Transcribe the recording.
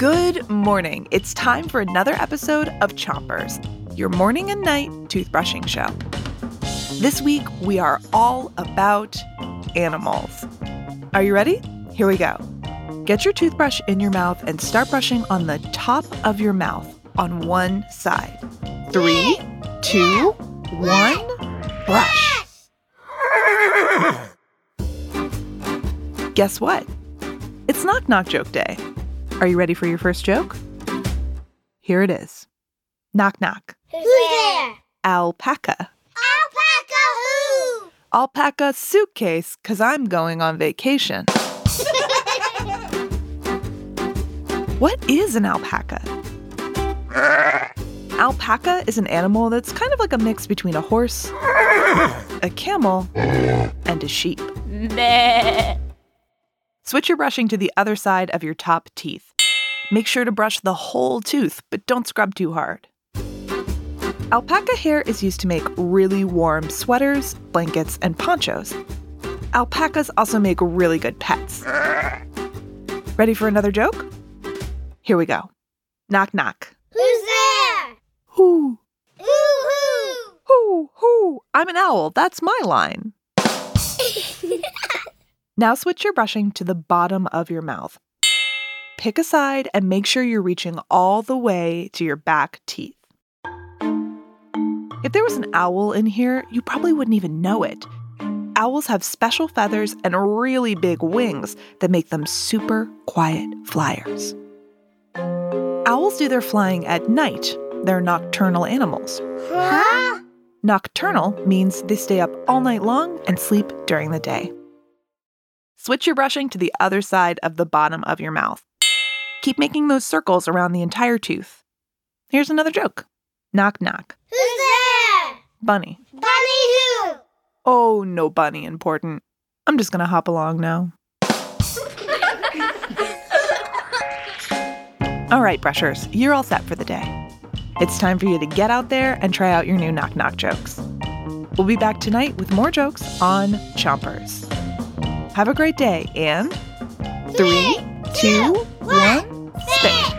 Good morning. It's time for another episode of Chompers, your morning and night toothbrushing show. This week, we are all about animals. Are you ready? Here we go. Get your toothbrush in your mouth and start brushing on the top of your mouth on one side. Three, two, one, brush. Guess what? It's Knock Knock Joke Day. Are you ready for your first joke? Here it is. Knock knock. Who's there? Alpaca. Alpaca who? Alpaca suitcase, cause I'm going on vacation. What is an alpaca? Alpaca is an animal that's kind of like a mix between a horse, a camel, and a sheep. Switch your brushing to the other side of your top teeth. Make sure to brush the whole tooth, but don't scrub too hard. Alpaca hair is used to make really warm sweaters, blankets, and ponchos. Alpacas also make really good pets. Ready for another joke? Here we go. Knock knock. Who's there? Who who? hoo, hoo. I'm an owl. That's my line. Now switch your brushing to the bottom of your mouth. Pick a side and make sure you're reaching all the way to your back teeth. If there was an owl in here, you probably wouldn't even know it. Owls have special feathers and really big wings that make them super quiet flyers. Owls do their flying at night. They're nocturnal animals. Huh? Nocturnal means they stay up all night long and sleep during the day. Switch your brushing to the other side of the bottom of your mouth. Keep making those circles around the entire tooth. Here's another joke. Knock knock. Who's there? Bunny. Bunny who? Oh, no bunny important. I'm just gonna hop along now. All right, brushers, you're all set for the day. It's time for you to get out there and try out your new knock knock jokes. We'll be back tonight with more jokes on Chompers. Have a great day and three, two, one, spit.